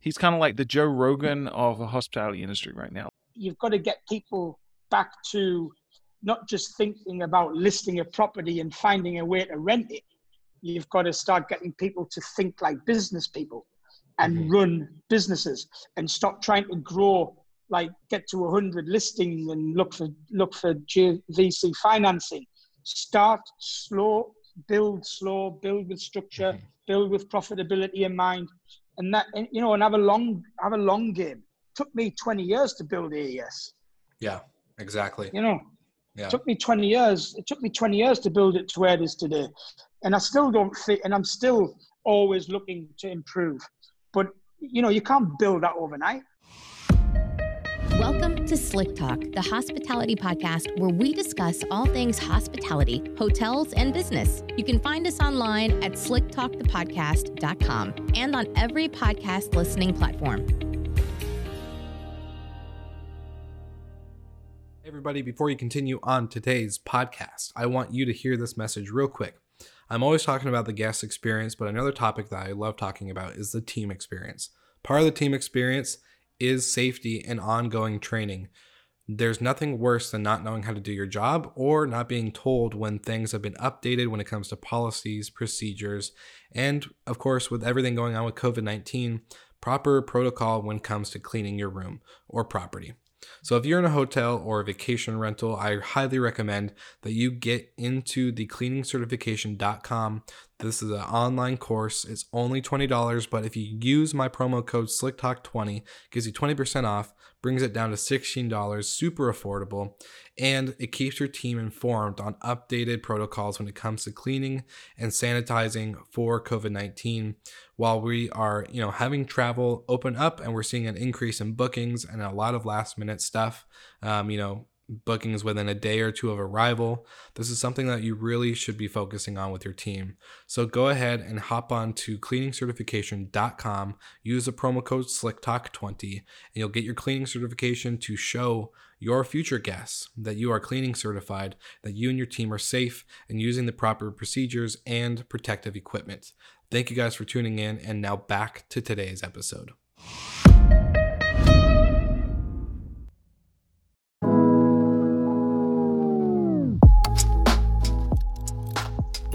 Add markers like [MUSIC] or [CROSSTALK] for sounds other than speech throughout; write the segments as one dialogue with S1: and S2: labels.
S1: He's kind of like the Joe Rogan of the hospitality industry right now.
S2: You've got to get people back to not just thinking about listing a property and finding a way to rent it. You've got to start getting people to think like business people and mm-hmm. run businesses and stop trying to grow like get to 100 listings and look for look for VC financing. Start slow, build slow, build with structure, mm-hmm. build with profitability in mind, and that and, you know, and have a long have a long game. It took me 20 years to build AES.
S3: Yeah, exactly.
S2: You know, yeah. It took me 20 years. It took me 20 years to build it to where it is today, and I still don't fit. And I'm still always looking to improve. But you know, you can't build that overnight.
S4: To Slick Talk, the hospitality podcast where we discuss all things hospitality, hotels, and business. You can find us online at slicktalkthepodcast.com and on every podcast listening platform.
S3: Everybody, before you continue on today's podcast, I want you to hear this message real quick. I'm always talking about the guest experience, but another topic that I love talking about is the team experience. Part of the team experience is safety and ongoing training. There's nothing worse than not knowing how to do your job or not being told when things have been updated when it comes to policies, procedures, and of course, with everything going on with COVID 19, proper protocol when it comes to cleaning your room or property. So if you're in a hotel or a vacation rental, I highly recommend that you get into the cleaningcertification.com. This is an online course. It's only $20, but if you use my promo code SlickTalk20, gives you 20% off, brings it down to $16, super affordable, and it keeps your team informed on updated protocols when it comes to cleaning and sanitizing for COVID-19 while we are, you know, having travel open up and we're seeing an increase in bookings and a lot of last minute stuff. Um, you know, bookings within a day or two of arrival. This is something that you really should be focusing on with your team. So go ahead and hop on to cleaningcertification.com, use the promo code SlickTalk20, and you'll get your cleaning certification to show your future guests that you are cleaning certified, that you and your team are safe and using the proper procedures and protective equipment. Thank you guys for tuning in, and now back to today's episode.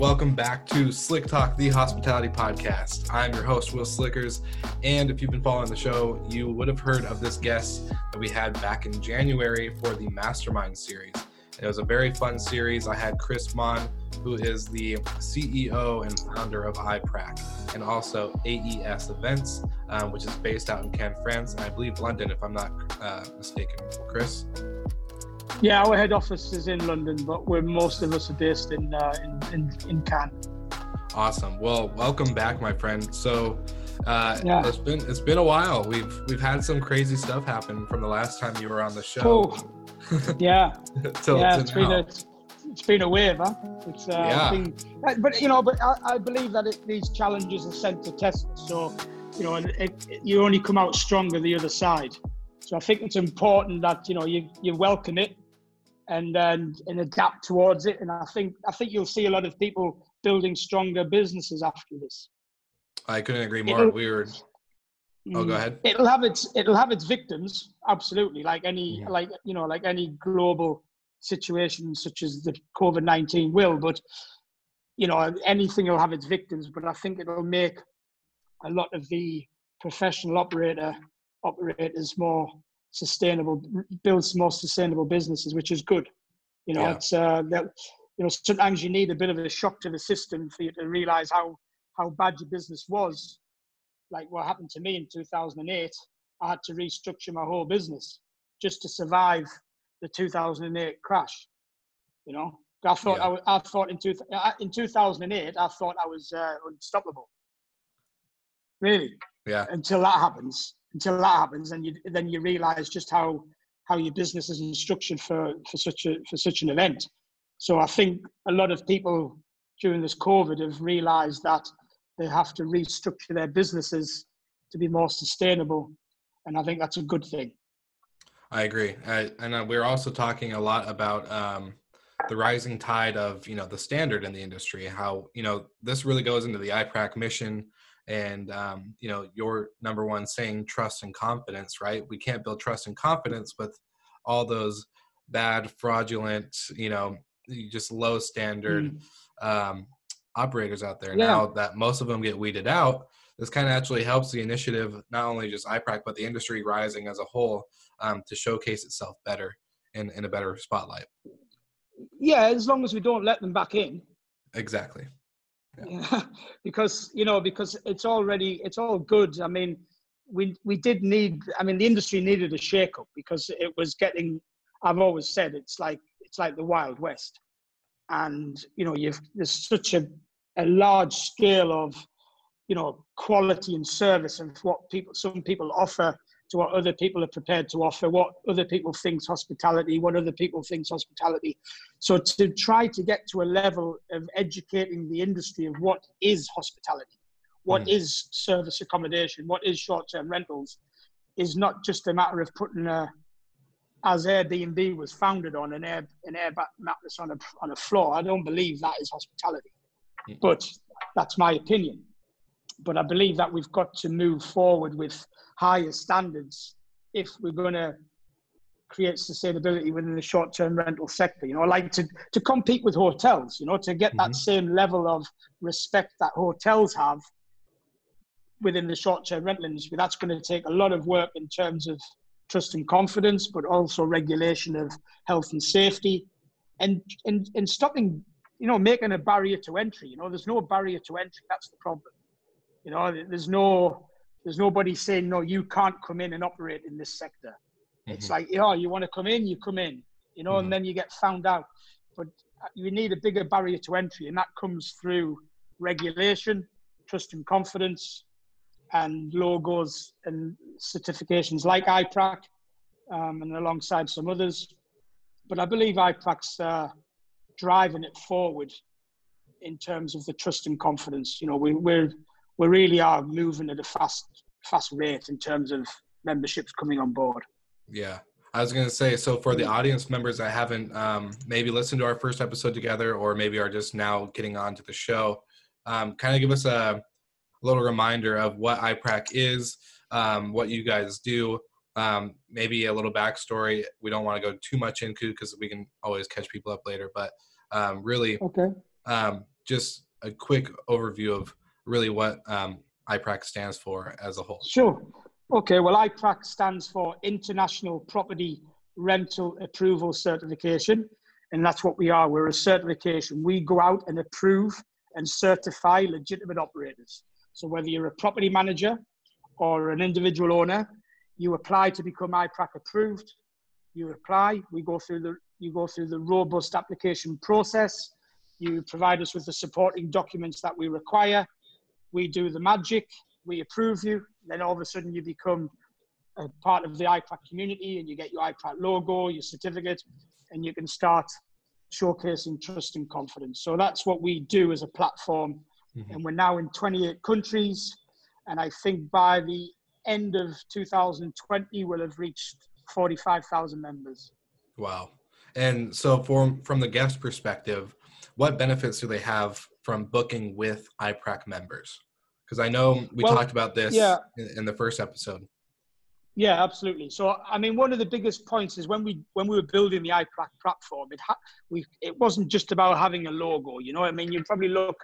S3: Welcome back to Slick Talk, the hospitality podcast. I'm your host, Will Slickers. And if you've been following the show, you would have heard of this guest that we had back in January for the Mastermind series. It was a very fun series. I had Chris Mon, who is the CEO and founder of iPrac and also AES Events, um, which is based out in Cannes, France, and I believe London, if I'm not uh, mistaken. Chris?
S2: Yeah, our head office is in London, but we're most of us are based in uh, in, in, in Cannes.
S3: Awesome. Well, welcome back, my friend. So, uh, yeah. it's been it's been a while. We've we've had some crazy stuff happen from the last time you were on the show.
S2: Oh, [LAUGHS] yeah, till, yeah. It's been a it's been a wave, huh? It's uh, yeah. Been, but you know, but I, I believe that it, these challenges are sent to test. So, you know, it, it, you only come out stronger the other side. So I think it's important that you know you you welcome it and and, and adapt towards it. And I think I think you'll see a lot of people building stronger businesses after this.
S3: I couldn't agree more. It'll, we were. Oh, go mm. ahead.
S2: It'll have its it'll have its victims, absolutely. Like any yeah. like you know like any global situation such as the COVID nineteen will, but you know anything will have its victims. But I think it'll make a lot of the professional operator operators more sustainable, builds more sustainable businesses, which is good. You know, yeah. it's uh, that you know sometimes you need a bit of a shock to the system for you to realize how how bad your business was. Like what happened to me in 2008, I had to restructure my whole business just to survive the 2008 crash. You know, I thought yeah. I, I, thought in, two, in 2008 I thought I was uh, unstoppable. Really.
S3: Yeah.
S2: Until that happens, until that happens, and you then you realise just how how your business is structured for for such a for such an event. So I think a lot of people during this COVID have realised that they have to restructure their businesses to be more sustainable, and I think that's a good thing.
S3: I agree, I, and uh, we're also talking a lot about um, the rising tide of you know the standard in the industry. How you know this really goes into the iPrac mission and um, you know your number one saying trust and confidence right? We can't build trust and confidence with all those bad fraudulent you know just low standard mm. um, operators out there. Yeah. now that most of them get weeded out this kind of actually helps the initiative not only just iprac but the industry rising as a whole um, to showcase itself better in, in a better spotlight.
S2: Yeah as long as we don't let them back in.
S3: Exactly
S2: yeah. [LAUGHS] because you know because it's already it's all good i mean we we did need i mean the industry needed a shake up because it was getting i've always said it's like it's like the wild west and you know you've there's such a, a large scale of you know quality and service and what people some people offer to what other people are prepared to offer, what other people think's hospitality, what other people think's hospitality. So to try to get to a level of educating the industry of what is hospitality, what mm. is service accommodation, what is short-term rentals, is not just a matter of putting a as Airbnb was founded on an air an air mattress on a on a floor. I don't believe that is hospitality, mm. but that's my opinion. But I believe that we've got to move forward with higher standards if we're going to create sustainability within the short-term rental sector. You know, I like to to compete with hotels. You know, to get that mm-hmm. same level of respect that hotels have within the short-term rental industry. That's going to take a lot of work in terms of trust and confidence, but also regulation of health and safety, and and and stopping. You know, making a barrier to entry. You know, there's no barrier to entry. That's the problem. You know, there's no there's nobody saying, no, you can't come in and operate in this sector. Mm-hmm. It's like, yeah, you want to come in, you come in, you know, mm-hmm. and then you get found out. But uh, you need a bigger barrier to entry, and that comes through regulation, trust and confidence, and logos and certifications like IPRAC, um, and alongside some others. But I believe IPRAC's uh, driving it forward in terms of the trust and confidence. You know, we, we're we really are moving at a fast fast rate in terms of memberships coming on board.
S3: Yeah. I was going to say, so for the audience members that haven't um, maybe listened to our first episode together, or maybe are just now getting on to the show, um, kind of give us a little reminder of what IPRAC is, um, what you guys do, um, maybe a little backstory. We don't want to go too much into because we can always catch people up later, but um, really,
S2: okay.
S3: Um, just a quick overview of really what um, IPRAC stands for as a whole.
S2: Sure. Okay, well, IPRAC stands for International Property Rental Approval Certification, and that's what we are. We're a certification. We go out and approve and certify legitimate operators. So whether you're a property manager or an individual owner, you apply to become IPRAC approved. You apply. We go through the you go through the robust application process. You provide us with the supporting documents that we require we do the magic, we approve you, then all of a sudden you become a part of the IPRAC community and you get your IPRAC logo, your certificate, and you can start showcasing trust and confidence. So that's what we do as a platform. Mm-hmm. And we're now in 28 countries. And I think by the end of 2020, we'll have reached 45,000 members.
S3: Wow. And so, from, from the guest perspective, what benefits do they have from booking with IPRAC members? Because I know we well, talked about this yeah. in, the first episode.
S2: Yeah, absolutely. So, I mean, one of the biggest points is when we when we were building the IPRAC platform, it ha- we it wasn't just about having a logo. You know, I mean, you probably look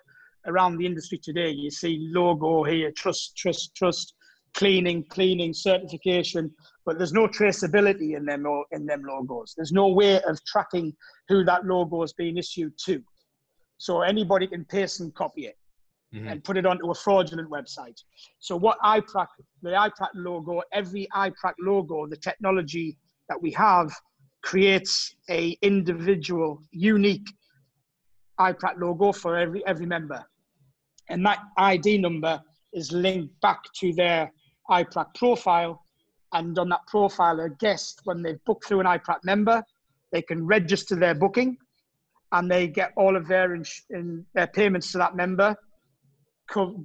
S2: around the industry today, you see logo here, trust, trust, trust, cleaning, cleaning, certification, but there's no traceability in them or in them logos. There's no way of tracking who that logo is being issued to. So anybody can paste and copy it mm-hmm. and put it onto a fraudulent website. So what IPRAC, the IPRAC logo, every IPRAC logo, the technology that we have creates a individual, unique IPRAC logo for every every member, and that ID number is linked back to their IPRAC profile. And on that profile, a guest, when they've booked through an IPRAC member, they can register their booking and they get all of their in, in their payments to that member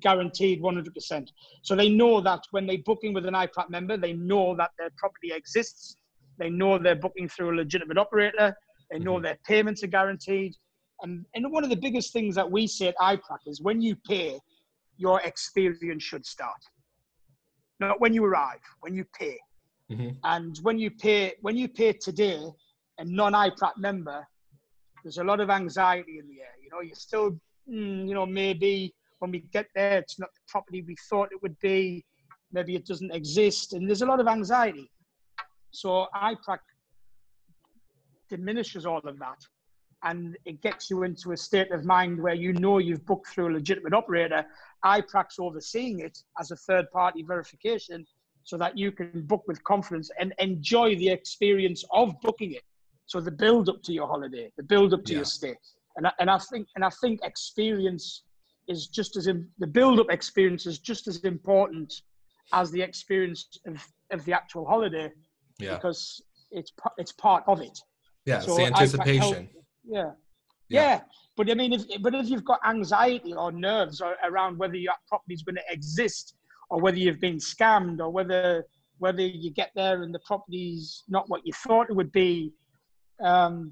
S2: guaranteed 100%. So they know that when they're booking with an IPRAC member, they know that their property exists. They know they're booking through a legitimate operator. They know mm-hmm. their payments are guaranteed. And, and one of the biggest things that we say at IPRAC is when you pay, your experience should start. Not when you arrive, when you pay.
S3: Mhm.
S2: And when you pay, when you pay today, a non-IPRAC member, there's a lot of anxiety in the air. You know, you're still, mm, you know, maybe when we get there, it's not the property we thought it would be. Maybe it doesn't exist, and there's a lot of anxiety. So IPRAC diminishes all of that, and it gets you into a state of mind where you know you've booked through a legitimate operator. IPRAC's overseeing it as a third-party verification, so that you can book with confidence and enjoy the experience of booking it. So the build up to your holiday, the build up to
S3: Yeah.
S2: your stay, and I, and I think and I think experience is just as in, the build up experience is just as important as the experience of, of the actual holiday
S3: Yeah.
S2: because it's it's part of it.
S3: Yeah. It's
S2: So
S3: the anticipation.
S2: Yeah.
S3: Yeah.
S2: yeah. But I mean, if but if you've got anxiety or nerves or, around whether your property's going to exist or whether you've been scammed or whether whether you get there and the property's not what you thought it would be, um,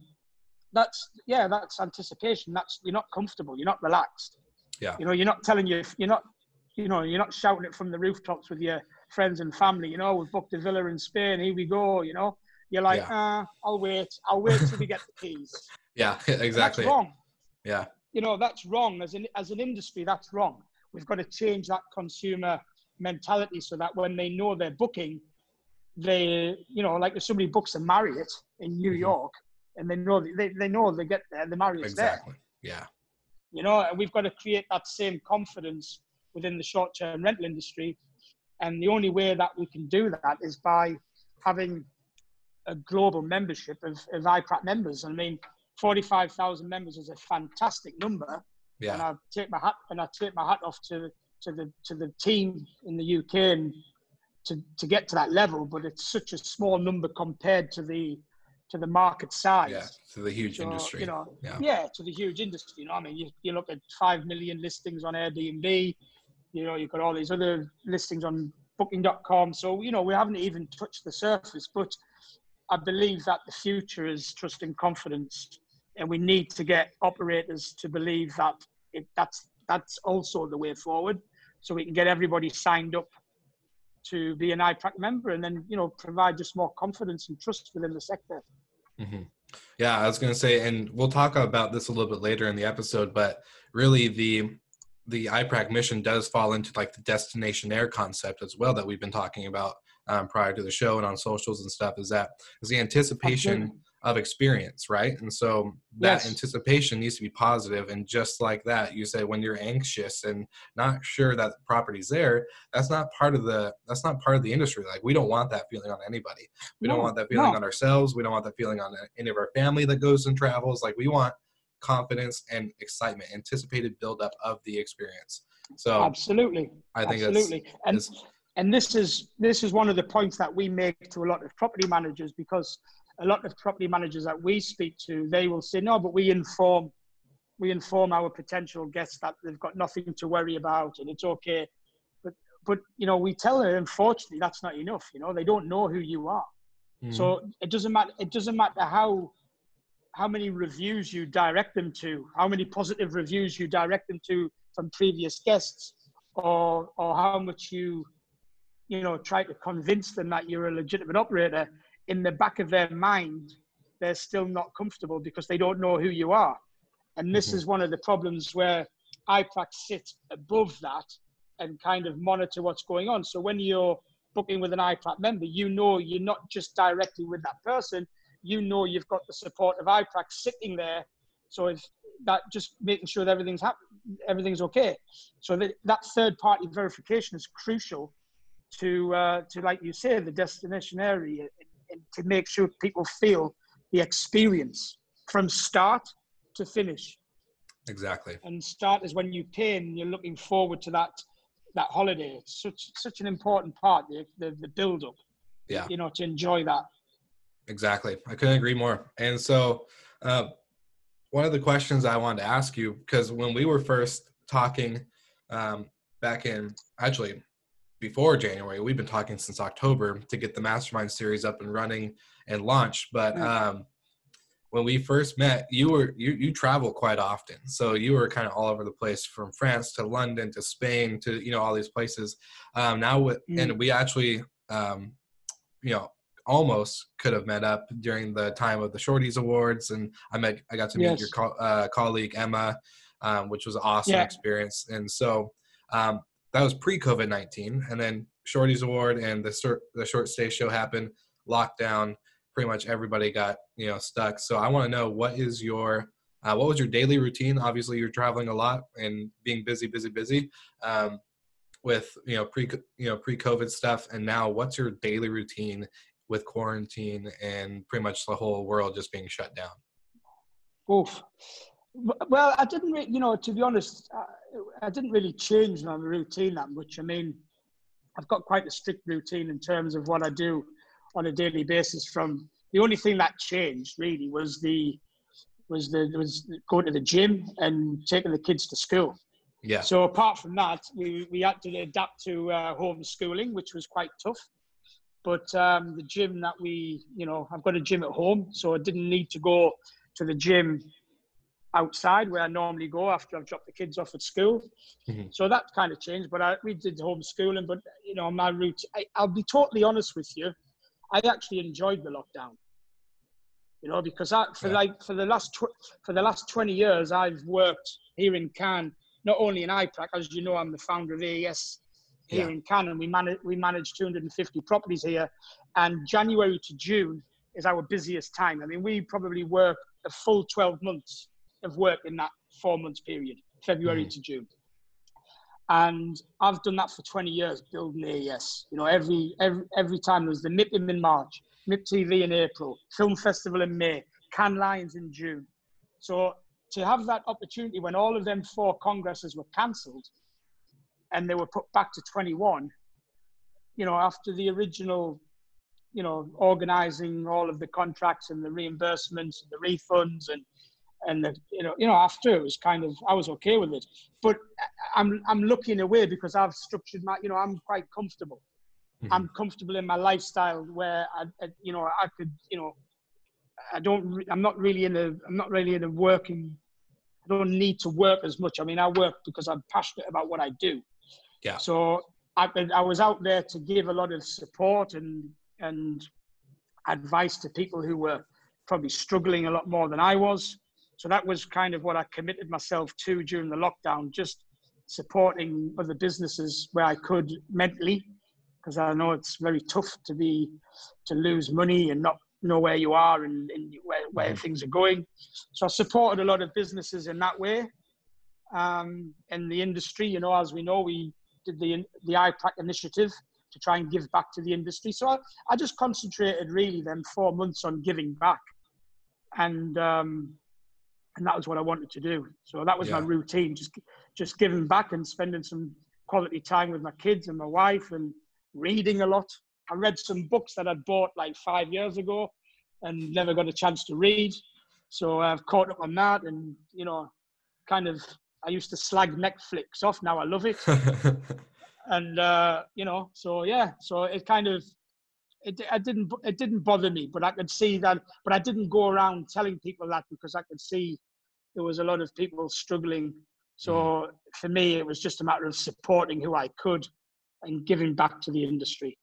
S2: that's yeah, that's anticipation. That's you're not comfortable. You're not relaxed.
S3: Yeah.
S2: You know, you're not telling you you're not you know you're not shouting it from the rooftops with your friends and family. You know, we've booked a villa in Spain. Here we go. You know, you're like, uh, I'll wait. I'll wait till we get the keys. [LAUGHS]
S3: Yeah. [LAUGHS]
S2: And
S3: Exactly.
S2: That's wrong.
S3: Yeah.
S2: You know, that's wrong. As an as an industry, that's wrong. We've got to change that consumer mentality so that when they know they're booking, they you know, like if somebody books a Marriott in New
S3: Mhm.
S2: York and they know they, they know they get there, the Marriott's there.
S3: Exactly. Yeah.
S2: You know, and we've got to create that same confidence within the short-term rental industry. And the only way that we can do that is by having a global membership of, of IPRAC members. I mean, 45,000 members is a fantastic number. And I take my hat and I take my hat off to, to the to the team in the UK and to, to get to that level. But it's such a small number compared to the to the market size.
S3: Yeah. To the huge
S2: So,
S3: industry.
S2: You know,
S3: Yeah.
S2: yeah. to the huge industry. You know, I mean, you, you look at five million listings on Airbnb. You know, you've got all these other listings on Booking.com. So you know, we haven't even touched the surface. But I believe that the future is trust and confidence, and we need to get operators to believe that it, that's that's also the way forward. So we can get everybody signed up to be an IPRAC member, and then you know provide just more confidence and trust within the sector.
S3: hmm Yeah, I was going to say, and we'll talk about this a little bit later in the episode, but really the the IPRAC mission does fall into like the destination air concept as well that we've been talking about um, prior to the show and on socials and stuff. Is that is the anticipation
S2: Absolutely.
S3: Of experience, right? And so that
S2: Yes.
S3: anticipation needs to be positive. and just like that, you say when you're anxious and not sure that the property's there, that's not part of the that's not part of the industry. Like we don't want that feeling on anybody. We don't want that feeling
S2: no.
S3: on ourselves. We don't want that feeling on any of our family that goes and travels. Like we want confidence and excitement, anticipated buildup of the experience. So
S2: Absolutely.
S3: I think
S2: Absolutely. and and this is this is one of the points that we make to a lot of property managers because a lot of property managers that we speak to, they will say, no, but we inform we inform our potential guests that they've got nothing to worry about and it's okay. But but you know, we tell them unfortunately that's not enough. You know, they don't know who you are.
S3: Mhm.
S2: So it doesn't matter. It doesn't matter how how many reviews you direct them to, how many positive reviews you direct them to from previous guests, or or how much you you know try to convince them that you're a legitimate operator. In the back of their mind, they're still not comfortable because they don't know who you are. And this
S3: Mhm.
S2: is one of the problems where IPRAC sit above that and kind of monitor what's going on. So when you're booking with an IPRAC member, you know you're not just directly with that person. You know you've got the support of IPRAC sitting there. So if that just making sure that everything's happen, everything's okay. So that, that third party verification is crucial to uh, to like you say the destination area to make sure people feel the experience from start to finish.
S3: exactly.
S2: And start is when you pay and you're looking forward to that that holiday. It's such such an important part, the the, the build up.
S3: Yeah.
S2: You know, to enjoy that.
S3: Exactly. I couldn't agree more. And so, uh, one of the questions I wanted to ask you, because when we were first talking um, back in actually before January, we've been talking since October to get the mastermind series up and running and launched. But um, when we first met, you were you you travel quite often, so you were kind of all over the place from France to London to Spain to you know all these places. Um, now with mm. and we actually um, you know almost could have met up during the time of the Shorties Awards, and I met I got to meet yes. your co- uh, colleague Emma, um, which was an awesome yeah. experience. And so um, that was pre COVID nineteen, and then Shorties Award and the the short stay show happened, lockdown. Pretty much everybody got you know stuck. So I want to know what is your uh, what was your daily routine? Obviously, you're traveling a lot and being busy, busy, busy. Um, with you know pre you know pre COVID stuff, and now what's your daily routine with quarantine and pretty much the whole world just being shut down?
S2: Oof. Well, I didn't, re- you know, to be honest, I, didn't really change my routine that much. I mean, I've got quite a strict routine in terms of what I do on a daily basis. From the only thing that changed really was the was the was going to the gym and taking the kids to school.
S3: Yeah.
S2: So apart from that, we, we had to adapt to uh, homeschooling, which was quite tough. But um, the gym that we, you know, I've got a gym at home, so I didn't need to go to the gym outside where I normally go after I've dropped the kids off at school. Mm-hmm. So that kind of changed. But I, we did homeschooling. But you know, my route. I, I'll be totally honest with you. I actually enjoyed the lockdown. You know, because I, for yeah. like for the last tw- for the last twenty years, I've worked here in Cannes, not only in IPRAC, as you know, I'm the founder of AES here yeah. in Cannes. And we manage we manage 250 properties here, and January to June is our busiest time. I mean, we probably work a full 12 months of work in that four months period, February mm. to June. And I've done that for 20 years, building AES. You know, every every every time there's the MIPIM in March, MIP TV in April, Film Festival in May, Cannes Lions in June. So to have that opportunity when all of them four congresses were cancelled and they were put back to 21 you know after the original you know organizing all of the contracts and the reimbursements and the refunds and and the, you know you know after it was kind of i was okay with it but i'm i'm looking away because i've structured my you know i'm quite comfortable mm-hmm. i'm comfortable in my lifestyle where I, I, you know i could you know i don't i'm not really in a i'm not really in a working i don't need to work as much i mean i work because i'm passionate about what i do
S3: yeah.
S2: So I, I was out there to give a lot of support and and advice to people who were probably struggling a lot more than I was. So that was kind of what I committed myself to during the lockdown, just supporting other businesses where I could mentally, because I know it's very tough to be to lose money and not know where you are and, and where, where mm. things are going. So I supported a lot of businesses in that way. Um, in the industry, you know, as we know, we did the the IPRAC initiative to try and give back to the industry. So I, I just concentrated really then four months on giving back, and um, and that was what I wanted to do. So that was yeah. my routine, just just giving back and spending some quality time with my kids and my wife and reading a lot. I read some books that I'd bought like five years ago and never got a chance to read. So I've caught up on that and, you know, kind of I used to slag Netflix off. Now I love it. [LAUGHS] and uh, you know, so yeah, so it kind of it, it didn't it didn't bother me, but I could see that. But I didn't go around telling people that because I could see there was a lot of people struggling. So mm. for me, it was just a matter of supporting who I could and giving back to the industry.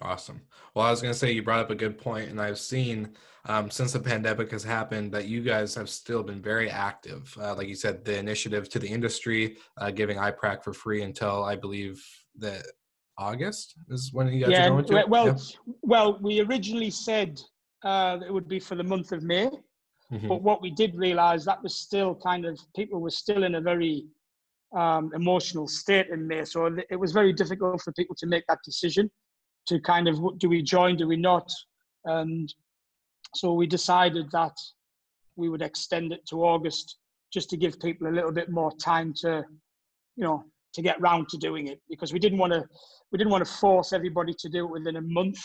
S3: Awesome. Well, I was going to say you brought up a good point, and I've seen um, since the pandemic has happened that you guys have still been very active. Uh, like you said, the initiative to the industry, uh, giving IPRAC for free until I believe that August is when you guys yeah, to.
S2: Well, yeah. well, we originally said uh, it would be for the month of May, mm-hmm. but what we did realize that was still kind of people were still in a very um, emotional state in May, so it was very difficult for people to make that decision to kind of do we join, do we not? And so we decided that we would extend it to August just to give people a little bit more time to, you know, to get round to doing it because we didn't want to we didn't want to force everybody to do it within a month.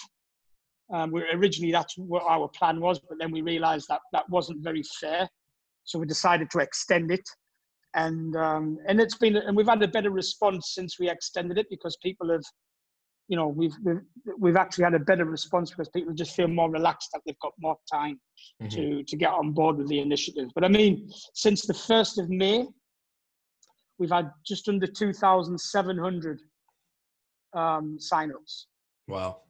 S2: Um, we originally that's what our plan was, but then we realised that that wasn't very fair, so we decided to extend it, and um, and it's been and we've had a better response since we extended it because people have you know we've, we've we've actually had a better response because people just feel more relaxed that they've got more time mm-hmm. to to get on board with the initiative. But I mean, since the first of May, we've had just under two thousand seven hundred um, signups.
S3: Wow,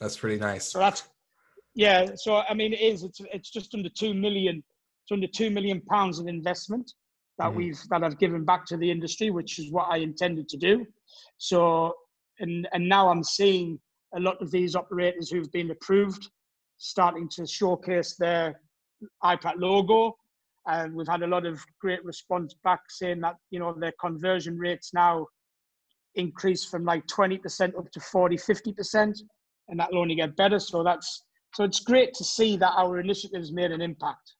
S3: that's pretty nice.
S2: So that's yeah. So I mean, it is. It's it's just under two million. It's under two million pounds of investment that mm-hmm. we've that I've given back to the industry, which is what I intended to do. So and and now I'm seeing a lot of these operators who've been approved starting to showcase their iPRAC logo. And we've had a lot of great response back saying that you know their conversion rates now increase from like 20% up to 40, 50%, and that'll only get better. So that's so it's great to see that our initiatives made an impact.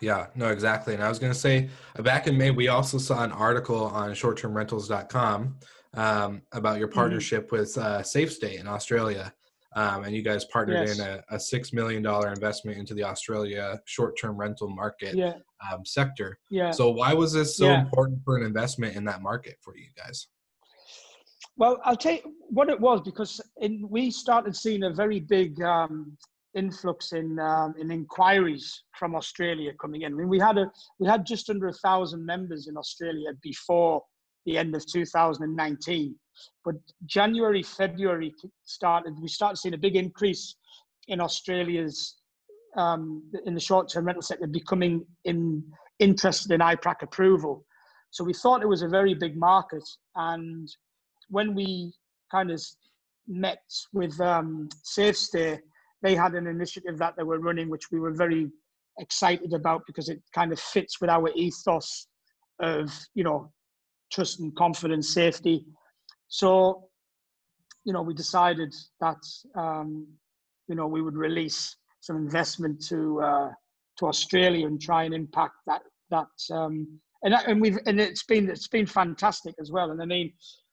S3: Yeah, no, exactly. And I was going to say, back in May, we also saw an article on shorttermrentalz.com um, about your mm-hmm. partnership mm-hmm. with uh, SafeStay in Australia. Um, and you guys partnered yes. in a, a, $6 million investment into the Australia short-term rental market
S2: yeah.
S3: um, sector.
S2: Yeah.
S3: So why was this so yeah. important for an investment in that market for you guys?
S2: Well, I'll tell you what it was because in, we started seeing a very big um, influx in um, in inquiries from Australia coming in. I mean, we had a we had just under a thousand members in Australia before the end of 2019, but January February started. We started seeing a big increase in Australia's um, in the short term rental sector becoming in interested in iPRAC approval. So we thought it was a very big market, and when we kind of met with um, SafeStay, they had an initiative that they were running, which we were very excited about because it kind of fits with our ethos of, you know, trust and confidence, safety. So, you know, we decided that, um, you know, we would release some investment to uh, to Australia and try and impact that that um, and and we've and it's been it's been fantastic as well. And I mean,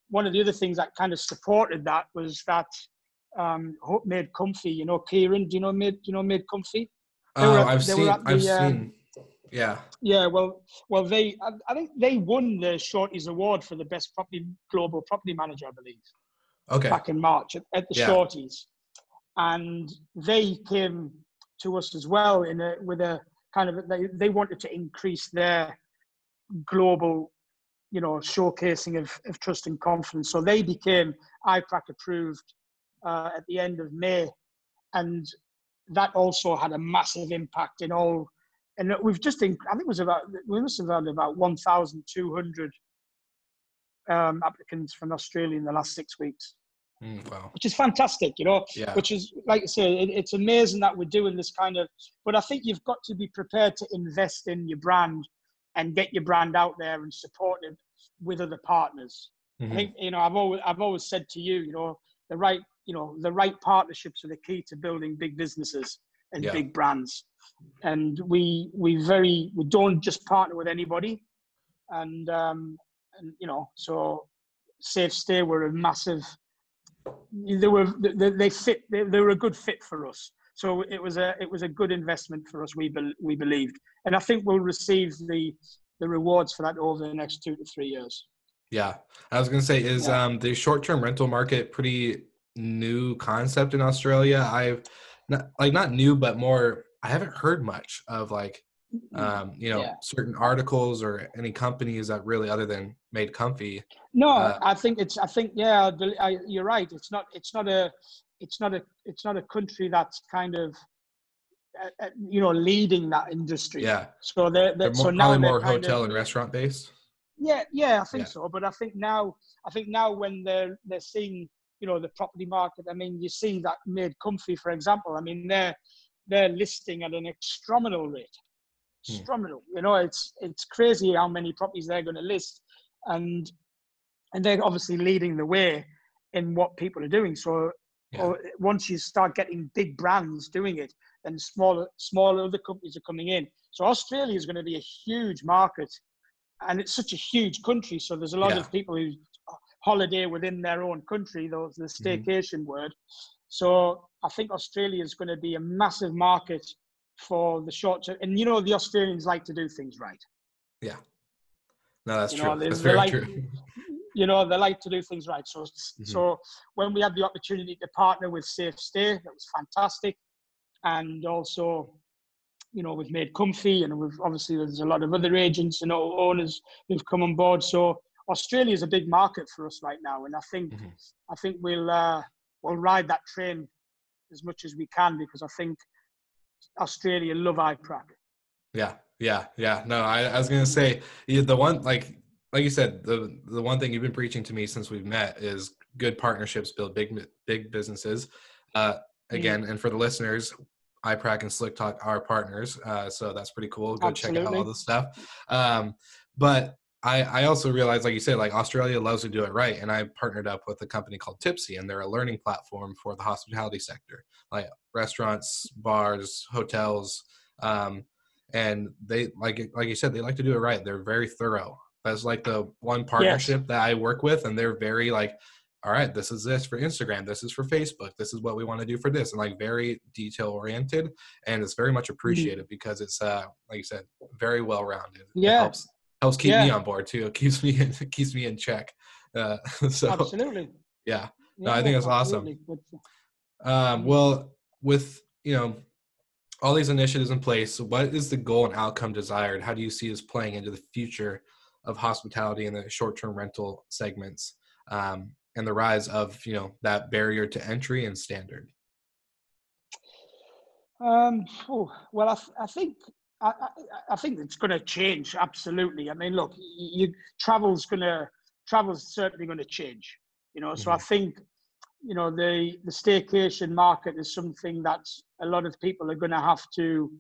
S2: one of the other things that kind of supported that was that um, Made Comfy. You know, Kieran, do you know Made? Do you know Made Comfy?
S3: Oh, I've seen. The, I've um, seen. Yeah.
S2: Yeah. Well, well, they. I, I, think they won the Shorties Award for the best property global property manager, I believe.
S3: Okay.
S2: Back in March at, at the yeah. Shorties, and they came to us as well in a with a kind of they they wanted to increase their global you know, showcasing of, of trust and confidence. So they became iPRAC approved uh, at the end of May. And that also had a massive impact in all. And we've just, I think it was about, we must have had about 1,200 um, applicants from Australia in the last six weeks.
S3: Mm, wow.
S2: Which is fantastic, you know.
S3: Yeah.
S2: Which is, like I say, it, it's amazing that we're doing this kind of. But I think you've got to be prepared to invest in your brand and get your brand out there and support it with other partners. Mm-hmm. I think you know I've always I've always said to you, you know, the right you know the right partnerships are the key to building big businesses and yeah. big brands. And we we very we don't just partner with anybody, and um, and you know so Safe Stay were a massive. They were they, they fit they, they were a good fit for us. So it was a it was a good investment for us. We be, we believed, and I think we'll receive the the rewards for that over the next two to three years.
S3: Yeah, I was gonna say is yeah. um, the short term rental market pretty new concept in Australia. I've not like not new, but more. I haven't heard much of like um, you know yeah. certain articles or any companies that really other than made comfy.
S2: No, uh, I think it's. I think yeah, I, you're right. It's not. It's not a it's not a it's not a country that's kind of uh, uh you know leading that industry.
S3: Yeah.
S2: So they're, they're,
S3: they're more,
S2: so now
S3: more hotel of, and restaurant based.
S2: Yeah, yeah, I think yeah. so. But I think now I think now when they're they're seeing you know the property market, I mean you see that made comfy for example. I mean they're they're listing at an extraordinary rate. Extraordinary. Hmm. You know it's it's crazy how many properties they're going to list, and and they're obviously leading the way in what people are doing. So yeah. Or once you start getting big brands doing it, then smaller, smaller other companies are coming in. So Australia is going to be a huge market, and it's such a huge country. So there's a lot yeah. of people who holiday within their own country, though the mm-hmm. staycation mm-hmm. word. So I think Australia is going to be a massive market for the short term. And you know, the Australians like to do things right.
S3: Yeah. No, that's you true. Know, that's very like, true. [LAUGHS]
S2: you know, they like to do things right. So, mm-hmm. so when we had the opportunity to partner with Safe Stay, that was fantastic. And also, you know, we've made Comfy, and we've obviously there's a lot of other agents and owners who've come on board. So Australia is a big market for us right now, and I think mm-hmm. I think we'll uh, we'll ride that train as much as we can because I think Australia love iPrac.
S3: Yeah, yeah, yeah. No, I, I was gonna say the one like like you said the the one thing you've been preaching to me since we've met is good partnerships build big big businesses. Uh, again, mm-hmm. and for the listeners, iPrac and Slick Talk are partners, uh, so that's pretty cool. Go Absolutely. check out all the stuff. Um, but I, I also realized, like you said, like Australia loves to do it right, and I partnered up with a company called Typsy, and they're a learning platform for the hospitality sector, like restaurants, bars, hotels, um, and they like like you said, they like to do it right. They're very thorough. That's like the one partnership yes. that I work with, and they're very like all right, this is this for Instagram, this is for Facebook, this is what we want to do for this, and like very detail oriented, and it's very much mm-hmm. appreciated because it's uh like you said, very well rounded.
S2: Yeah,
S3: it helps helps keep yeah. me on board too. It keeps me in, keeps me in check. Uh, [LAUGHS] so
S2: absolutely,
S3: yeah. No, I think that's awesome. Um, well, with you know all these initiatives in place, what is the goal and outcome desired? How do you see this playing into the future of hospitality and the short-term rental segments? Um, and the rise of you know that barrier to entry and standard?
S2: Um, oh, well, I, th- I think I, I, I, think it's going to change absolutely. I mean, look, you, travel's going to travel's certainly going to change. You know, so mm-hmm. I think you know the the staycation market is something that a lot of people are going to have to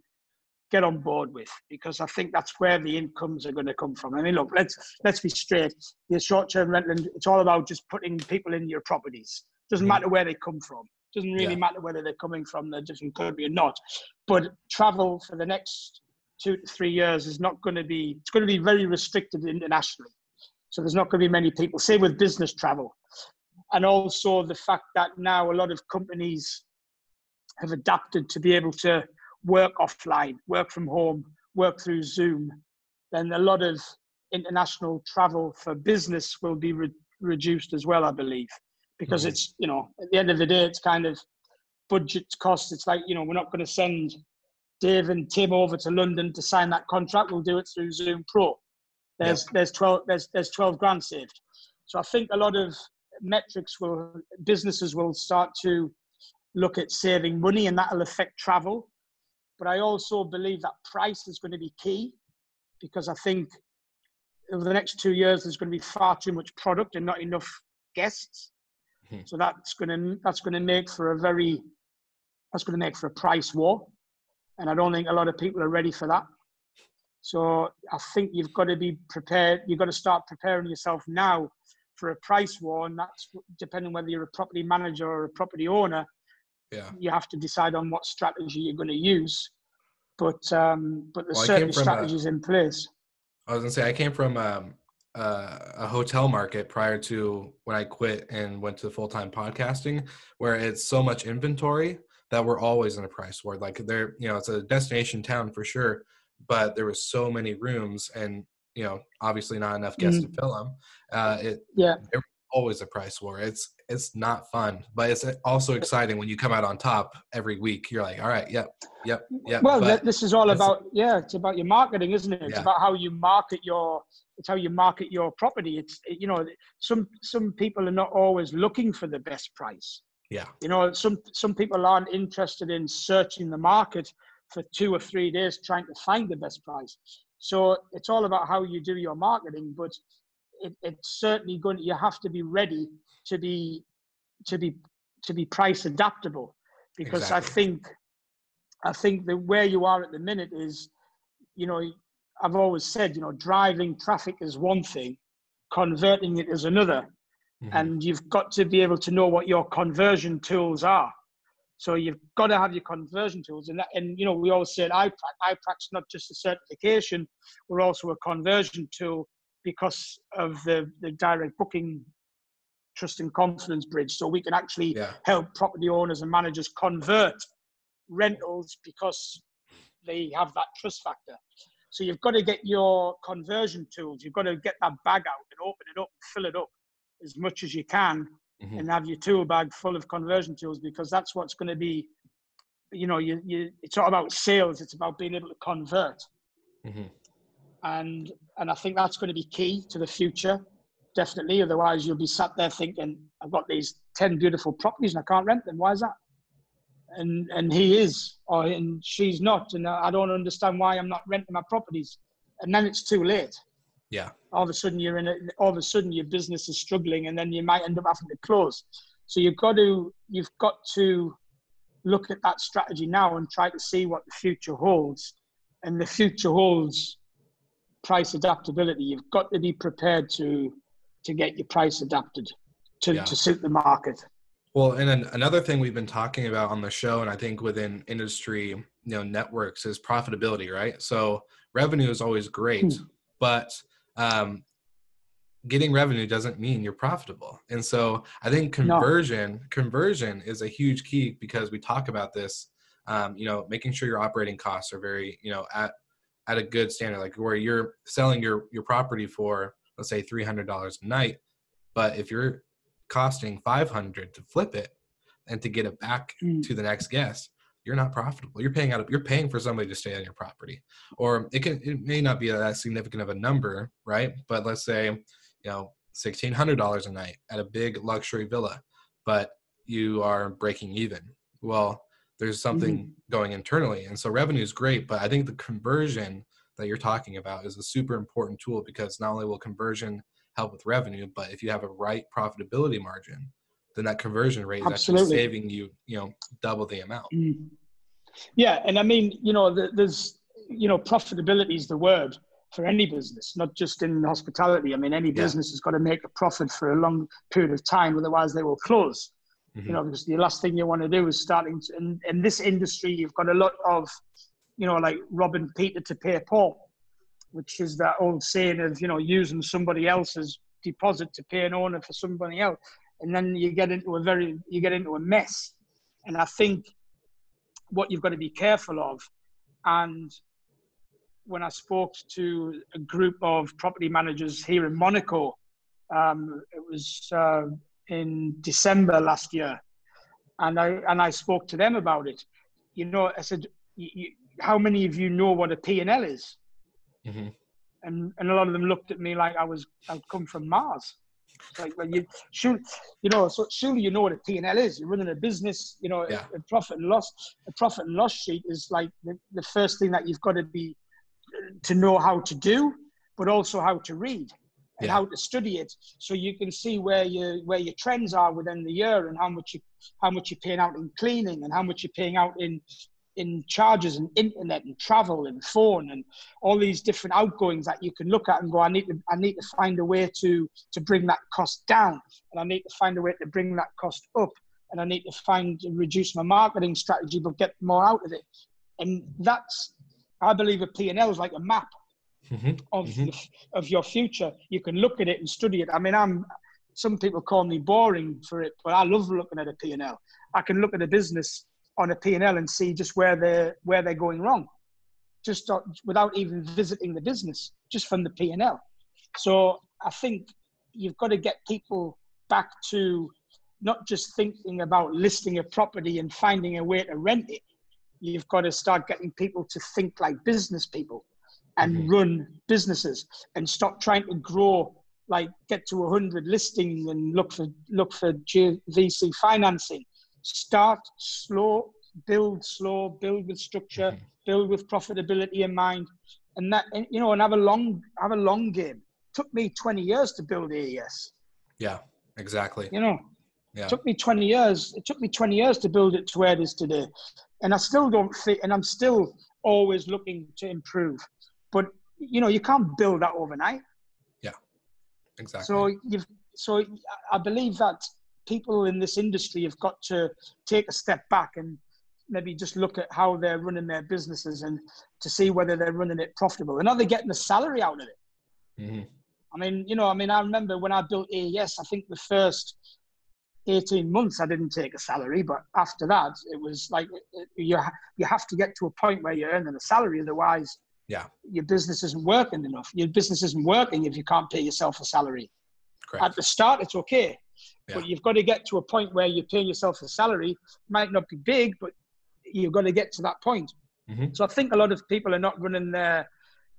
S2: get on board with because I think that's where the incomes are going to come from. I mean, look, let's let's be straight. The short-term rental, it's all about just putting people in your properties. Doesn't mm-hmm. matter where they come from. Doesn't really yeah. matter whether they're coming from a different country or not. But travel for the next two to three years is not going to be. It's going to be very restricted internationally. So there's not going to be many people. Say with business travel, and also the fact that now a lot of companies have adapted to be able to work offline, work from home, work through Zoom, then a lot of international travel for business will be re- reduced as well, I believe, because mm-hmm. it's, you know, at the end of the day, it's kind of budget costs. It's like, you know, we're not going to send Dave and Tim over to London to sign that contract. We'll do it through Zoom Pro. There's, yeah. there's 12, there's, there's 12 grand saved. So I think a lot of metrics will, businesses will start to look at saving money and that'll affect travel but I also believe that price is going to be key because I think over the next two years there's going to be far too much product and not enough guests. Mm-hmm. So that's going to that's going to make for a very that's going to make for a price war, and I don't think a lot of people are ready for that. So I think you've got to be prepared. You've got to start preparing yourself now for a price war, and that's depending whether you're a property manager or a property owner
S3: yeah.
S2: you have to decide on what strategy you're going to use. But um, but there's well, certain strategies a, in place.
S3: I was gonna say I came from um, uh, a hotel market prior to when I quit and went to full time podcasting, where it's so much inventory that we're always in a price war. Like there, you know, it's a destination town for sure, but there was so many rooms and you know, obviously not enough guests mm-hmm. to fill them. Uh, it
S2: yeah,
S3: always a price war. It's it's not fun, but it's also exciting when you come out on top every week. You're like, all right, yep, yep, yep.
S2: Well, this is all about yeah, it's about your marketing, isn't it? It's yeah. about how you market your it's how you market your property. It's you know some some people are not always looking for the best price.
S3: Yeah.
S2: You know, some some people aren't interested in searching the market for two or three days trying to find the best price. So it's all about how you do your marketing, but it, it's certainly going. To, you have to be ready to be to be to be price adaptable, because exactly. I think I think that where you are at the minute is, you know, I've always said, you know, driving traffic is one thing, converting it is another, mm-hmm. and you've got to be able to know what your conversion tools are. So you've got to have your conversion tools, and that, and you know we always said iPrac. iPrac's not just a certification; we're also a conversion tool because of the, the direct booking trust and confidence bridge. So we can actually yeah. help property owners and managers convert rentals because they have that trust factor. So you've got to get your conversion tools. You've got to get that bag out and open it up and fill it up as much as you can
S3: Mhm.
S2: and have your tool bag full of conversion tools because that's what's going to be you know you, you it's not about sales it's about being able to convert
S3: Mhm.
S2: and and i think that's going to be key to the future definitely otherwise you'll be sat there thinking i've got these 10 beautiful properties and i can't rent them why is that and and he is or and she's not and i don't understand why i'm not renting my properties and then it's too late
S3: Yeah.
S2: all of a sudden you're in a all of a sudden your business is struggling and then you might end up having to close so you've got to you've got to look at that strategy now and try to see what the future holds and the future holds price adaptability you've got to be prepared to to get your price adapted to,
S3: Yeah.
S2: to suit the market
S3: Well, and then another thing we've been talking about on the show, and I think within industry, you know, networks is profitability, right? So revenue is always great,
S2: Hmm.
S3: but um, getting revenue doesn't mean you're profitable. And so I think
S2: No.
S3: conversion, conversion is a huge key because we talk about this. Um, you know, making sure your operating costs are very, you know, at at a good standard, like where you're selling your your property for, let's say, three hundred dollars a night, but if you're costing 500 to flip it and to get it back
S2: Mm.
S3: to the next guest you're not profitable. You're paying out of, you're paying for somebody to stay on your property. Or it can it may not be that significant of a number right? But let's say you know $1600 a night at a big luxury villa but you are breaking even. Well there's something mm-hmm. going internally and so revenue is great but i think the conversion that you're talking about is a super important tool because not only will conversion help with revenue, but if you have a right profitability margin, then that conversion rate is
S2: Absolutely.
S3: actually saving you, you know, double the amount.
S2: Mm. Yeah, and I mean, you know, there's, you know, profitability is the word for any business, not just in hospitality. I mean, any
S3: Yeah.
S2: business has got to make a profit for a long period of time, otherwise they will close.
S3: Mhm.
S2: You know, because the last thing you want to do is starting to, in, in this industry, you've got a lot of, you know, like robbing Peter to pay Paul, which is that old saying of, you know, using somebody else's deposit to pay an owner for somebody else. And then you get into a very, you get into a mess. And I think what you've got to be careful of. And when I spoke to a group of property managers here in Monaco, um, it was uh, in December last year, and I and I spoke to them about it. You know, I said, "How many of you know what a P and L is?"
S3: Mhm.
S2: And and a lot of them looked at me like I was I'd come from Mars. Like, well, you should, you know, so surely you know what a P&L is. You're running a business, you know,
S3: Yeah.
S2: a, a profit and loss. A profit and loss sheet is like the, the first thing that you've got to be to know how to do, but also how to read and
S3: Yeah.
S2: how to study it, so you can see where your where your trends are within the year and how much you how much you're paying out in cleaning and how much you're paying out in in charges and internet and travel and phone and all these different outgoings that you can look at and go, I need to I need to find a way to to bring that cost down and I need to find a way to bring that cost up and I need to find to reduce my marketing strategy but get more out of it. And that's I believe a P&L is like a map
S3: Mhm.
S2: of
S3: Mhm.
S2: the, of your future. You can look at it and study it. I mean, I'm some people call me boring for it, but I love looking at a P&L. I can look at a business on a P&L and see just where they're where they're going wrong, just without even visiting the business, just from the P&L. So I think you've got to get people back to not just thinking about listing a property and finding a way to rent it. You've got to start getting people to think like business people and
S3: Mhm.
S2: run businesses and stop trying to grow like get to 100 listings and look for look for G- VC financing start slow build slow build with structure build with profitability in mind. And that and, you know and have a long have a long game. Took me 20 years to build AES
S3: Yeah, exactly.
S2: you know?
S3: Yeah.
S2: it took me 20 years it took me 20 years to build it to where it is today. And i still don't fit and i'm still always looking to improve. But you know you can't build that overnight.
S3: Yeah, Exactly.
S2: so you've so i believe that people in this industry have got to take a step back and maybe just look at how they're running their businesses and to see whether they're running it profitable and are they getting the salary out of it
S3: Mhm.
S2: I mean, you know, I mean, I remember when I built AES, I think the first 18 months I didn't take a salary, but after that, it was like you, you have to get to a point where you're earning a salary. Otherwise,
S3: Yeah.
S2: your business isn't working enough. Your business isn't working if you can't pay yourself a salary.
S3: Correct.
S2: At the start, it's okay,
S3: Yeah.
S2: but you've got to get to a point where you're paying yourself a salary. Might not be big, but you've got to get to that point.
S3: Mhm.
S2: So I think a lot of people are not running their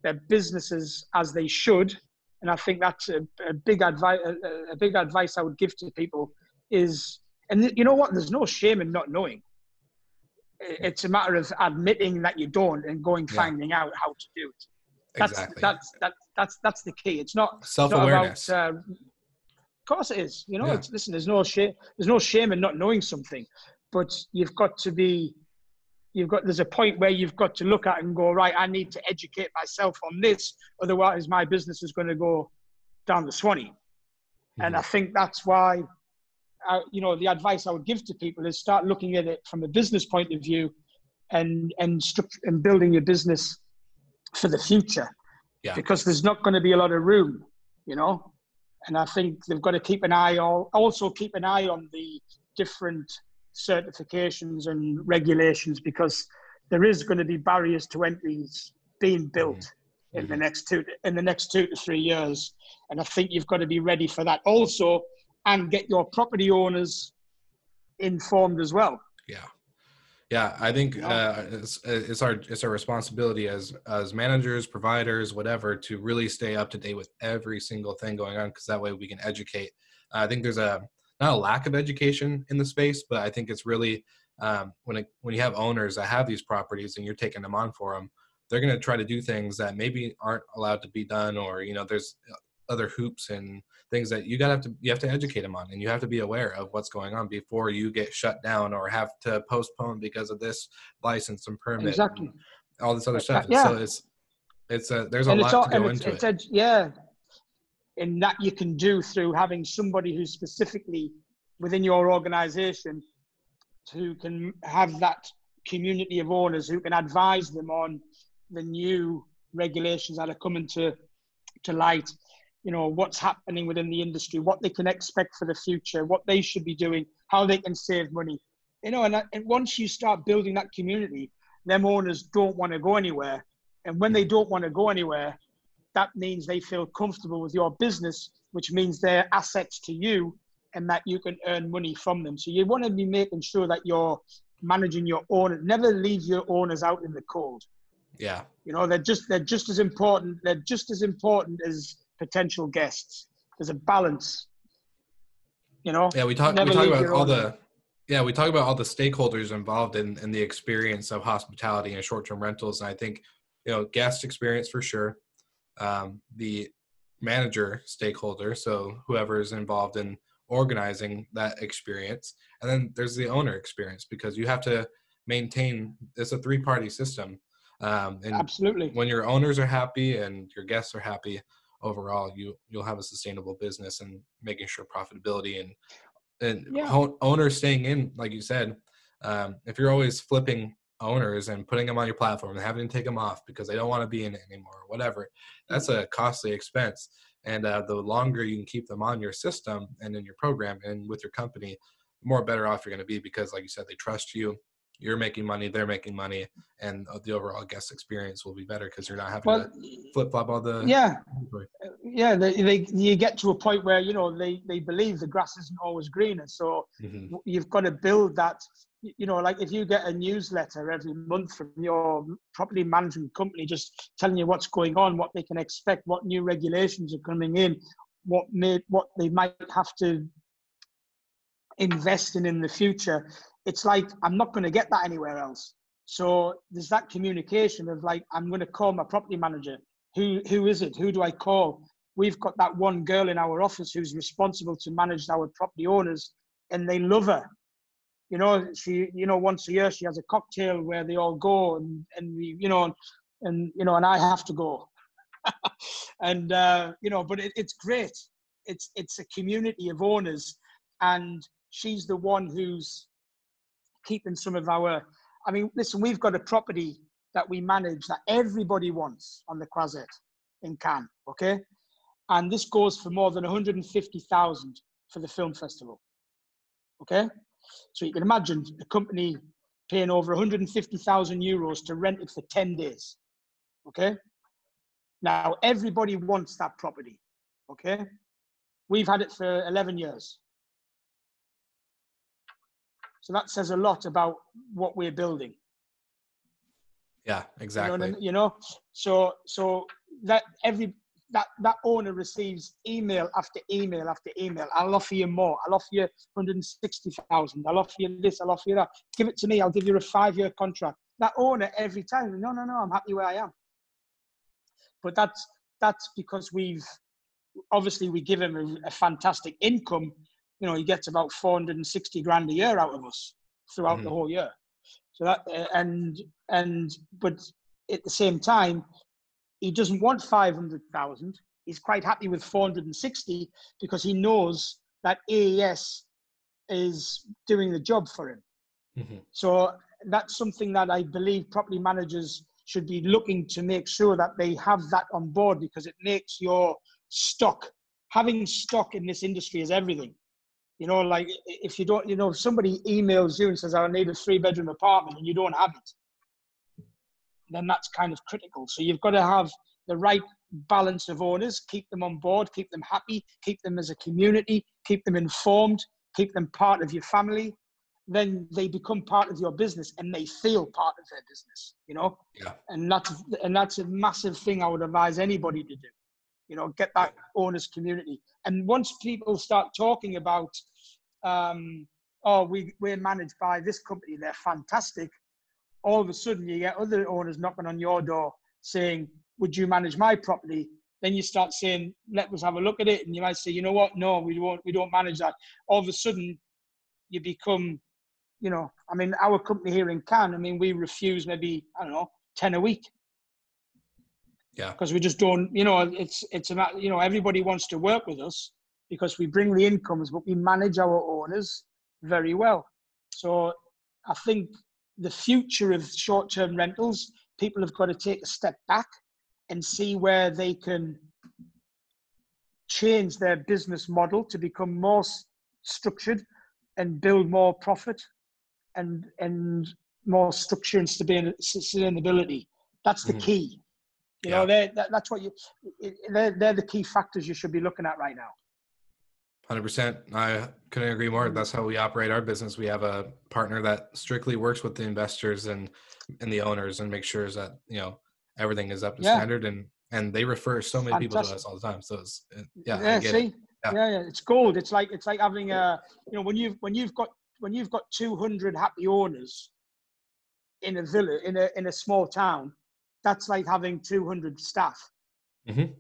S2: their businesses as they should, and I think that's a, a big advice. A, a big advice I would give to people is, and you know what? There's no shame in not knowing. It's a matter of admitting that you don't and going
S3: Yeah.
S2: finding out how to do it. That's
S3: exactly.
S2: that's that's that's that's the key. It's not
S3: Self awareness.
S2: about. Uh, course, it is. You know,
S3: Yeah.
S2: it's, listen. There's no shame. There's no shame in not knowing something, but you've got to be. You've got. There's a point where you've got to look at and go right. I need to educate myself on this, otherwise my business is going to go down the swanny. And
S3: Mm-hmm.
S2: I think that's why. Uh, you know, the advice I would give to people is start looking at it from a business point of view, and and and building your business for the future
S3: Yeah.
S2: because there's not going to be a lot of room, you know. And I think they've got to keep an eye on, also keep an eye on the different certifications and regulations because there is going to be barriers to entries being built in the
S3: Mhm.
S2: next two in the next two to three years. And I think you've got to be ready for that also, and get your property owners informed as well.
S3: Yeah, yeah. I think uh, it's, it's our it's our responsibility as as managers, providers, whatever, to really stay up to date with every single thing going on, because that way we can educate. I think there's a not a lack of education in the space, but I think it's really um, when it, when you have owners that have these properties and you're taking them on for them, they're going to try to do things that maybe aren't allowed to be done, or you know, there's other hoops and things that you got to have to you have to educate them on and you have to be aware of what's going on before you get shut down or have to postpone because of this license and permit
S2: Exactly.
S3: and all this other stuff
S2: yeah.
S3: so it's it's a there's a
S2: and
S3: lot
S2: all,
S3: to go
S2: it's,
S3: into
S2: it's
S3: it
S2: yeah, and that you can do through having somebody who's specifically within your organization who can have that community of owners who can advise them on the new regulations that are coming to to light you know what's happening within the industry what they can expect for the future what they should be doing how they can save money. You know and, and once you start building that community them owners don't want to go anywhere. And when they mm. don't want to go anywhere that means they feel comfortable with your business which means they're assets to you and that you can earn money from them. So you want to be making sure that you're managing your own never leave your owners out in the cold.
S3: Yeah.
S2: You know, they're just they're just as important. They're just as important as potential guests. There's a balance. You know.
S3: yeah we talk we talk about all the yeah we talk about all the stakeholders involved in in the experience of hospitality and short-term rentals and i think you know guest experience for sure um, the manager stakeholder so whoever is involved in organizing that experience and then there's the owner experience because you have to maintain it's a three party system um, and
S2: Absolutely.
S3: when your owners are happy and your guests are happy overall you you'll have a sustainable business and making sure profitability and and
S2: Yeah.
S3: owners staying in like you said um, if you're always flipping owners and putting them on your platform and having to take them off because they don't want to be in it anymore or whatever that's a costly expense and uh, the longer you can keep them on your system and in your program and with your company the more better off you're going to be because like you said they trust you you're making money they're making money and uh, the overall guest experience will be better because you're not having
S2: Well,
S3: to flip flop all the
S2: yeah, yeah. They, they you get to a point where you know they they believe the grass isn't always greener. So
S3: Mhm.
S2: you've got to build that. You know, like if you get a newsletter every month from your property management company, just telling you what's going on, what they can expect, what new regulations are coming in, what may what they might have to invest in in the future. It's like I'm not going to get that anywhere else. So there's that communication of like I'm going to call my property manager. Who who is it? Who do I call? We've got that one girl in our office who's responsible to manage our property owners, and they love her. You know, she you know once a year she has a cocktail where they all go and and we you know and you know and I have to go. [LAUGHS] and uh, you know, but it, it's great. It's it's a community of owners, and she's the one who's keeping some of our. I mean, listen, we've got a property that we manage that everybody wants on the Croisette in Cannes, okay? And this goes for more than 150,000 for the film festival, okay? So you can imagine a company paying over 150,000 euros to rent it for 10 days, okay? Now, everybody wants that property, okay? We've had it for 11 years. So that says a lot about what we're building.
S3: Yeah, exactly.
S2: You know, you know, so so that every that that owner receives email after email after email. I'll offer you more. I'll offer you 160,000. I'll offer you this. I'll offer you that. Give it to me. I'll give you a five-year contract. That owner every time. No, no, no. I'm happy where I am. But that's that's because we've obviously we give him a, a fantastic income you know, he gets about 460 grand a year out of us throughout mm-hmm. the whole year. So that, uh, and, and, but at the same time, he doesn't want 500,000. He's quite happy with 460 because he knows that AES is doing the job for him. Mm-hmm. So that's something that I believe property managers should be looking to make sure that they have that on board because it makes your stock having stock in this industry is everything you know, like if you don't, you know, if somebody emails you and says, I need a three bedroom apartment and you don't have it, then that's kind of critical. So you've got to have the right balance of owners, keep them on board, keep them happy, keep them as a community, keep them informed, keep them part of your family. Then they become part of your business and they feel part of their business, you know?
S3: Yeah.
S2: And that's, and that's a massive thing I would advise anybody to do you know get that owners community. And once people start talking about um, oh we, we're managed by this company they're fantastic all of a sudden you get other owners knocking on your door saying would you manage my property? Then you start saying let us have a look at it. And you might say you know what? No we won't we don't manage that. All of a sudden you become you know i mean our company here in cannes i mean we refuse maybe i don't know 10 a week
S3: yeah.
S2: Because we just don't, you know, it's it's about you know everybody wants to work with us because we bring the incomes, but we manage our owners very well. So I think the future of short-term rentals, people have got to take a step back and see where they can change their business model to become more structured and build more profit and and more structure and sustainability. That's the mm-hmm. key. You yeah. know, that, that's what you, they're, they're the key factors you should be looking at right now.
S3: 100%. I couldn't agree more. That's how we operate our business. We have a partner that strictly works with the investors and, and the owners and make sure that, you know, everything is up to yeah. standard and, and they refer so many Fantastic. people to us all the time. So it's, yeah,
S2: yeah, see? It. Yeah. yeah. yeah, it's gold. It's like, it's like having a, you know, when you've, when you've got, when you've got 200 happy owners in a villa, in a, in a small town, that's like having 200 staff.
S3: Mm-hmm.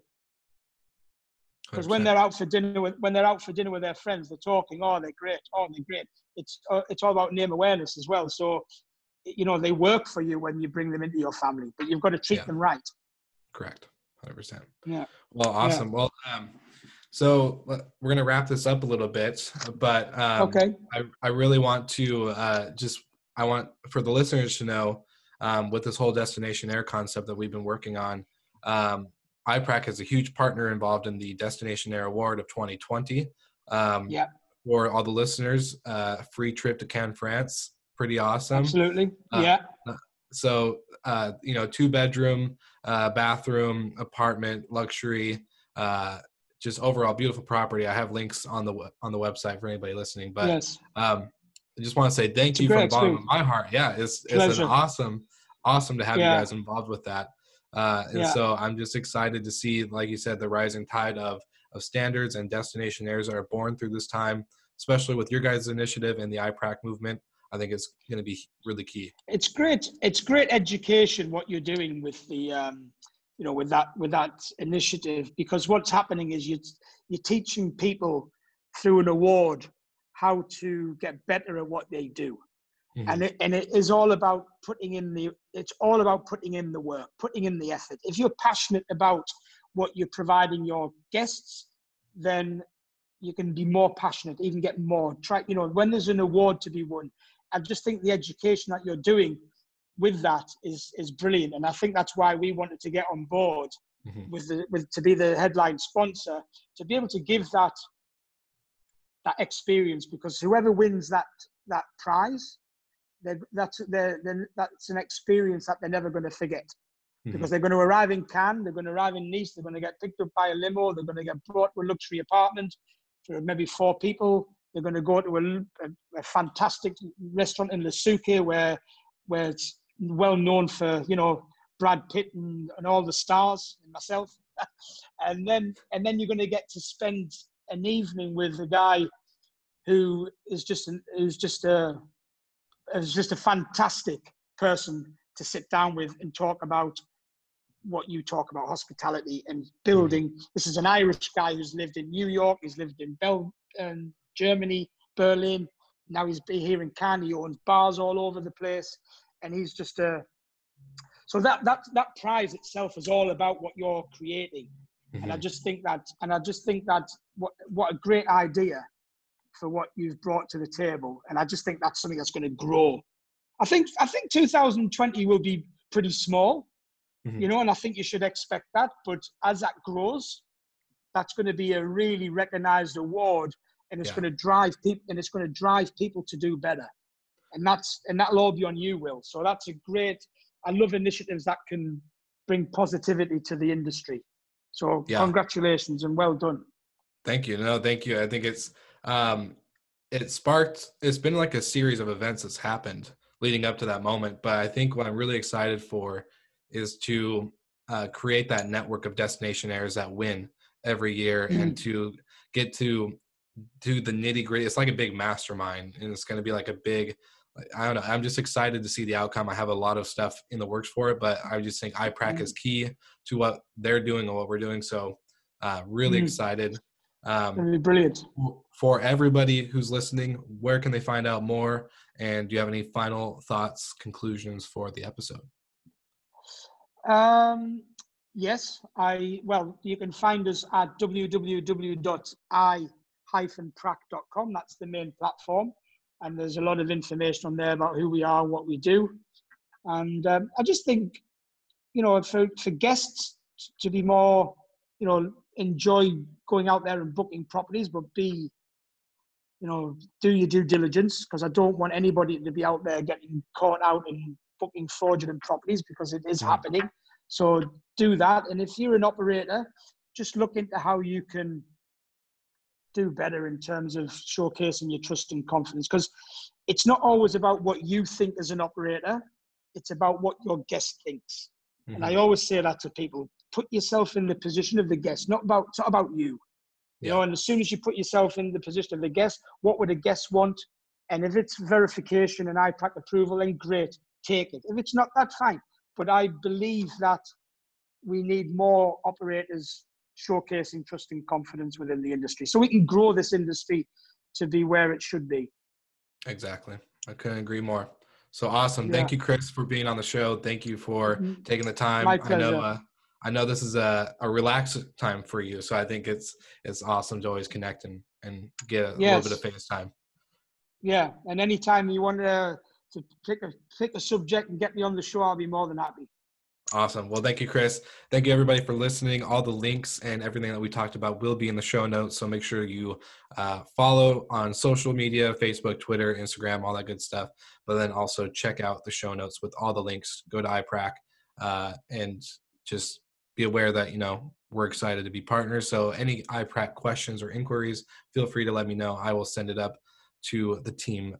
S2: Because when they're out for dinner with when they're out for dinner with their friends, they're talking. Oh, they're great. Oh, they're great. It's uh, it's all about name awareness as well. So, you know, they work for you when you bring them into your family, but you've got to treat yeah. them right.
S3: Correct. Hundred percent.
S2: Yeah.
S3: Well, awesome. Yeah. Well, um, so we're gonna wrap this up a little bit, but um,
S2: okay.
S3: I I really want to uh, just I want for the listeners to know um, with this whole destinationaire concept that we've been working on. Um, IPRAC is a huge partner involved in the Destinationaire Award of 2020. Um,
S2: yeah.
S3: For all the listeners, uh, free trip to Cannes, France. Pretty awesome.
S2: Absolutely. Uh, yeah.
S3: so, uh, you know, two bedroom, uh, bathroom, apartment, luxury, uh, just overall beautiful property. I have links on the on the website for anybody listening. But yes. um, I just want to say thank it's you from the bottom of my heart. Yeah, it's it's an awesome, awesome to have yeah. you guys involved with that. Uh, and yeah. so I'm just excited to see, like you said, the rising tide of of standards and destinationaires are born through this time, especially with your guys' initiative and the IPRAC movement. I think it's going to be really key.
S2: It's great. It's great education what you're doing with the, um, you know, with that with that initiative because what's happening is you you're teaching people through an award how to get better at what they do. Mm-hmm. And it, and it is all about putting in the it's all about putting in the work, putting in the effort. If you're passionate about what you're providing your guests, then you can be more passionate, even get more. Try, you know, when there's an award to be won, I just think the education that you're doing with that is is brilliant, and I think that's why we wanted to get on board mm-hmm. with the with to be the headline sponsor to be able to give that that experience because whoever wins that that prize, that's they're, they're, that's an experience that they're never going to forget. Mm-hmm. because they're going to arrive in Cannes, they're going to arrive in Nice, they're going to get picked up by a limo, they're going to get brought to a luxury apartment for maybe four people. They're going to go to a, a, a fantastic restaurant in Le Suquet where where it's well known for you know Brad Pitt and, and all the stars and myself, [LAUGHS] and then and then you're going to get to spend an evening with a guy who is just an, who's just a is just a fantastic person to sit down with and talk about what you talk about hospitality and building. This is an Irish guy who's lived in New York, he's lived in Bel- um, Germany, Berlin. Now he's here in Cannes. He owns bars all over the place, and he's just a. So that that that prize itself is all about what you're creating, mm-hmm. and I mm-hmm. just think that, and I just think that what what a great idea for what you've brought to the table, and I just think that's something that's going to grow. I think I think 2020 will be pretty small, mm-hmm. you know, and I think you should expect that. But as that grows, that's going to be a really recognized award and it's yeah. going to drive people and it's going to drive people to do better and that's and that'll all be on you will so that's a great i love initiatives that can bring positivity to the industry so yeah. congratulations and well done
S3: thank you no thank you i think it's um it sparked it's been like a series of events that's happened leading up to that moment but i think what i'm really excited for is to uh, create that network of destinationaires that win every year mm-hmm. and to get to do the nitty gritty. It's like a big mastermind, and it's going to be like a big. I don't know. I'm just excited to see the outcome. I have a lot of stuff in the works for it, but I just think IPRAC mm. is key to what they're doing and what we're doing. So, uh, really mm. excited.
S2: Um, brilliant.
S3: For everybody who's listening, where can they find out more? And do you have any final thoughts, conclusions for the episode?
S2: Um, yes, I well, you can find us at www.i prac.com. That's the main platform. And there's a lot of information on there about who we are, what we do. And um, I just think, you know, for, for guests to be more, you know, enjoy going out there and booking properties, but be, you know, do your due diligence because I don't want anybody to be out there getting caught out in booking fraudulent properties because it is happening. So do that. And if you're an operator, just look into how you can do better in terms of showcasing your trust and confidence because it's not always about what you think as an operator it's about what your guest thinks mm-hmm. and i mm-hmm. always say that to people put yourself in the position of the guest not about not about you. You know and as soon as you put yourself in the position of the guest what would a guest want? And if it's verification and IPRAC approval then great take it. If it's not that fine. But i believe that we need more operators showcasing trust and confidence within the industry. So we can grow this industry to be where it should be.
S3: Exactly. I couldn't agree more. So awesome. Yeah. thank you chris for being on the show. Thank you for mm-hmm. taking the time.
S2: My pleasure.
S3: i know uh, i know this is a, a relaxed time for you so i think it's it's awesome to always connect and and get a yes. little bit of face time
S2: yeah and anytime you want to to pick a pick a subject and get me on the show i'll be more than happy
S3: Awesome. Well, thank you, Chris. Thank you, everybody, for listening. All the links and everything that we talked about will be in the show notes. So make sure you uh, follow on social media Facebook, Twitter, Instagram, all that good stuff. But then also check out the show notes with all the links. Go to IPRAC uh, and just be aware that, you know, we're excited to be partners. So any IPRAC questions or inquiries, feel free to let me know. I will send it up to the team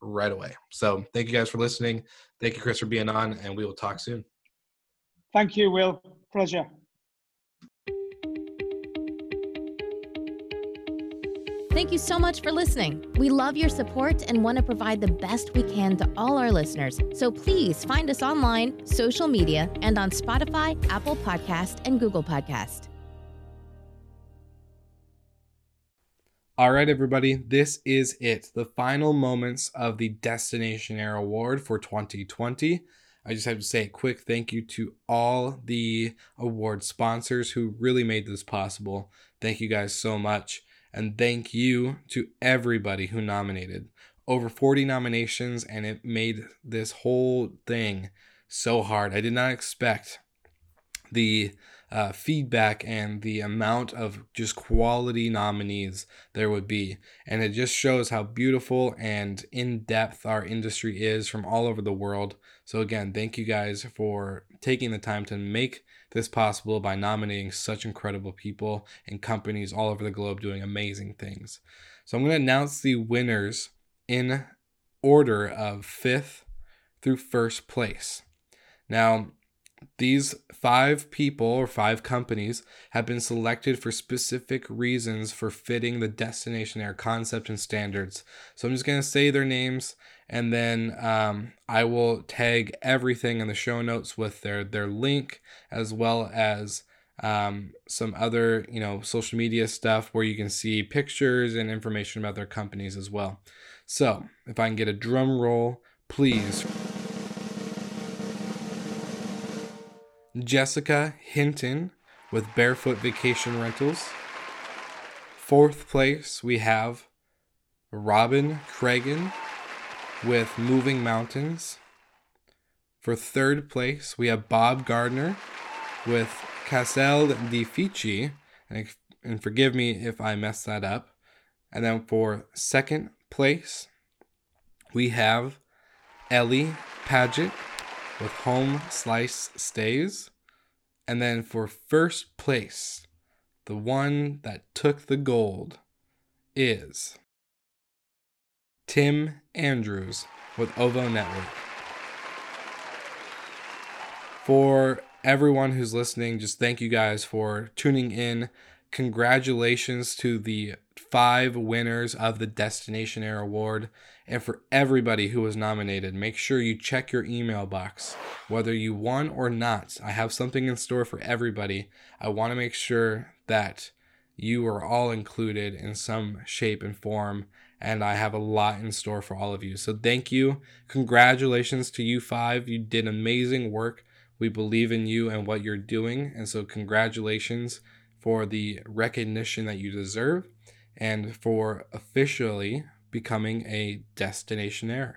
S3: right away. So thank you guys for listening. Thank you, Chris, for being on, and we will talk soon.
S2: Thank you, Will. Pleasure.
S4: Thank you so much for listening. We love your support and want to provide the best we can to all our listeners. So please find us online, social media, and on Spotify, Apple Podcast, and Google Podcast.
S3: All right, everybody, this is it. The final moments of the Destinationaire Award for 2020. I just have to say a quick thank you to all the award sponsors who really made this possible. Thank you guys so much. And thank you to everybody who nominated. Over 40 nominations, and it made this whole thing so hard. I did not expect the uh, feedback and the amount of just quality nominees there would be. And it just shows how beautiful and in depth our industry is from all over the world. So, again, thank you guys for taking the time to make this possible by nominating such incredible people and companies all over the globe doing amazing things. So, I'm going to announce the winners in order of fifth through first place. Now, these five people or five companies have been selected for specific reasons for fitting the destinationaire concept and standards. So I'm just going to say their names and then um, I will tag everything in the show notes with their, their link as well as um, some other you know social media stuff where you can see pictures and information about their companies as well. So if I can get a drum roll, please. Jessica Hinton with Barefoot Vacation Rentals. Fourth place, we have Robin Cragen with Moving Mountains. For third place, we have Bob Gardner with Castel di Fici. And, and forgive me if I mess that up. And then for second place, we have Ellie Paget with home slice stays. And then for first place, the one that took the gold is Tim Andrews with OVO Network. For everyone who's listening, just thank you guys for tuning in. Congratulations to the five winners of the Destinationaire Award. And for everybody who was nominated, make sure you check your email box. Whether you won or not, I have something in store for everybody. I want to make sure that you are all included in some shape and form. And I have a lot in store for all of you. So thank you. Congratulations to you five. You did amazing work. We believe in you and what you're doing. And so, congratulations for the recognition that you deserve and for officially becoming a destinationaire.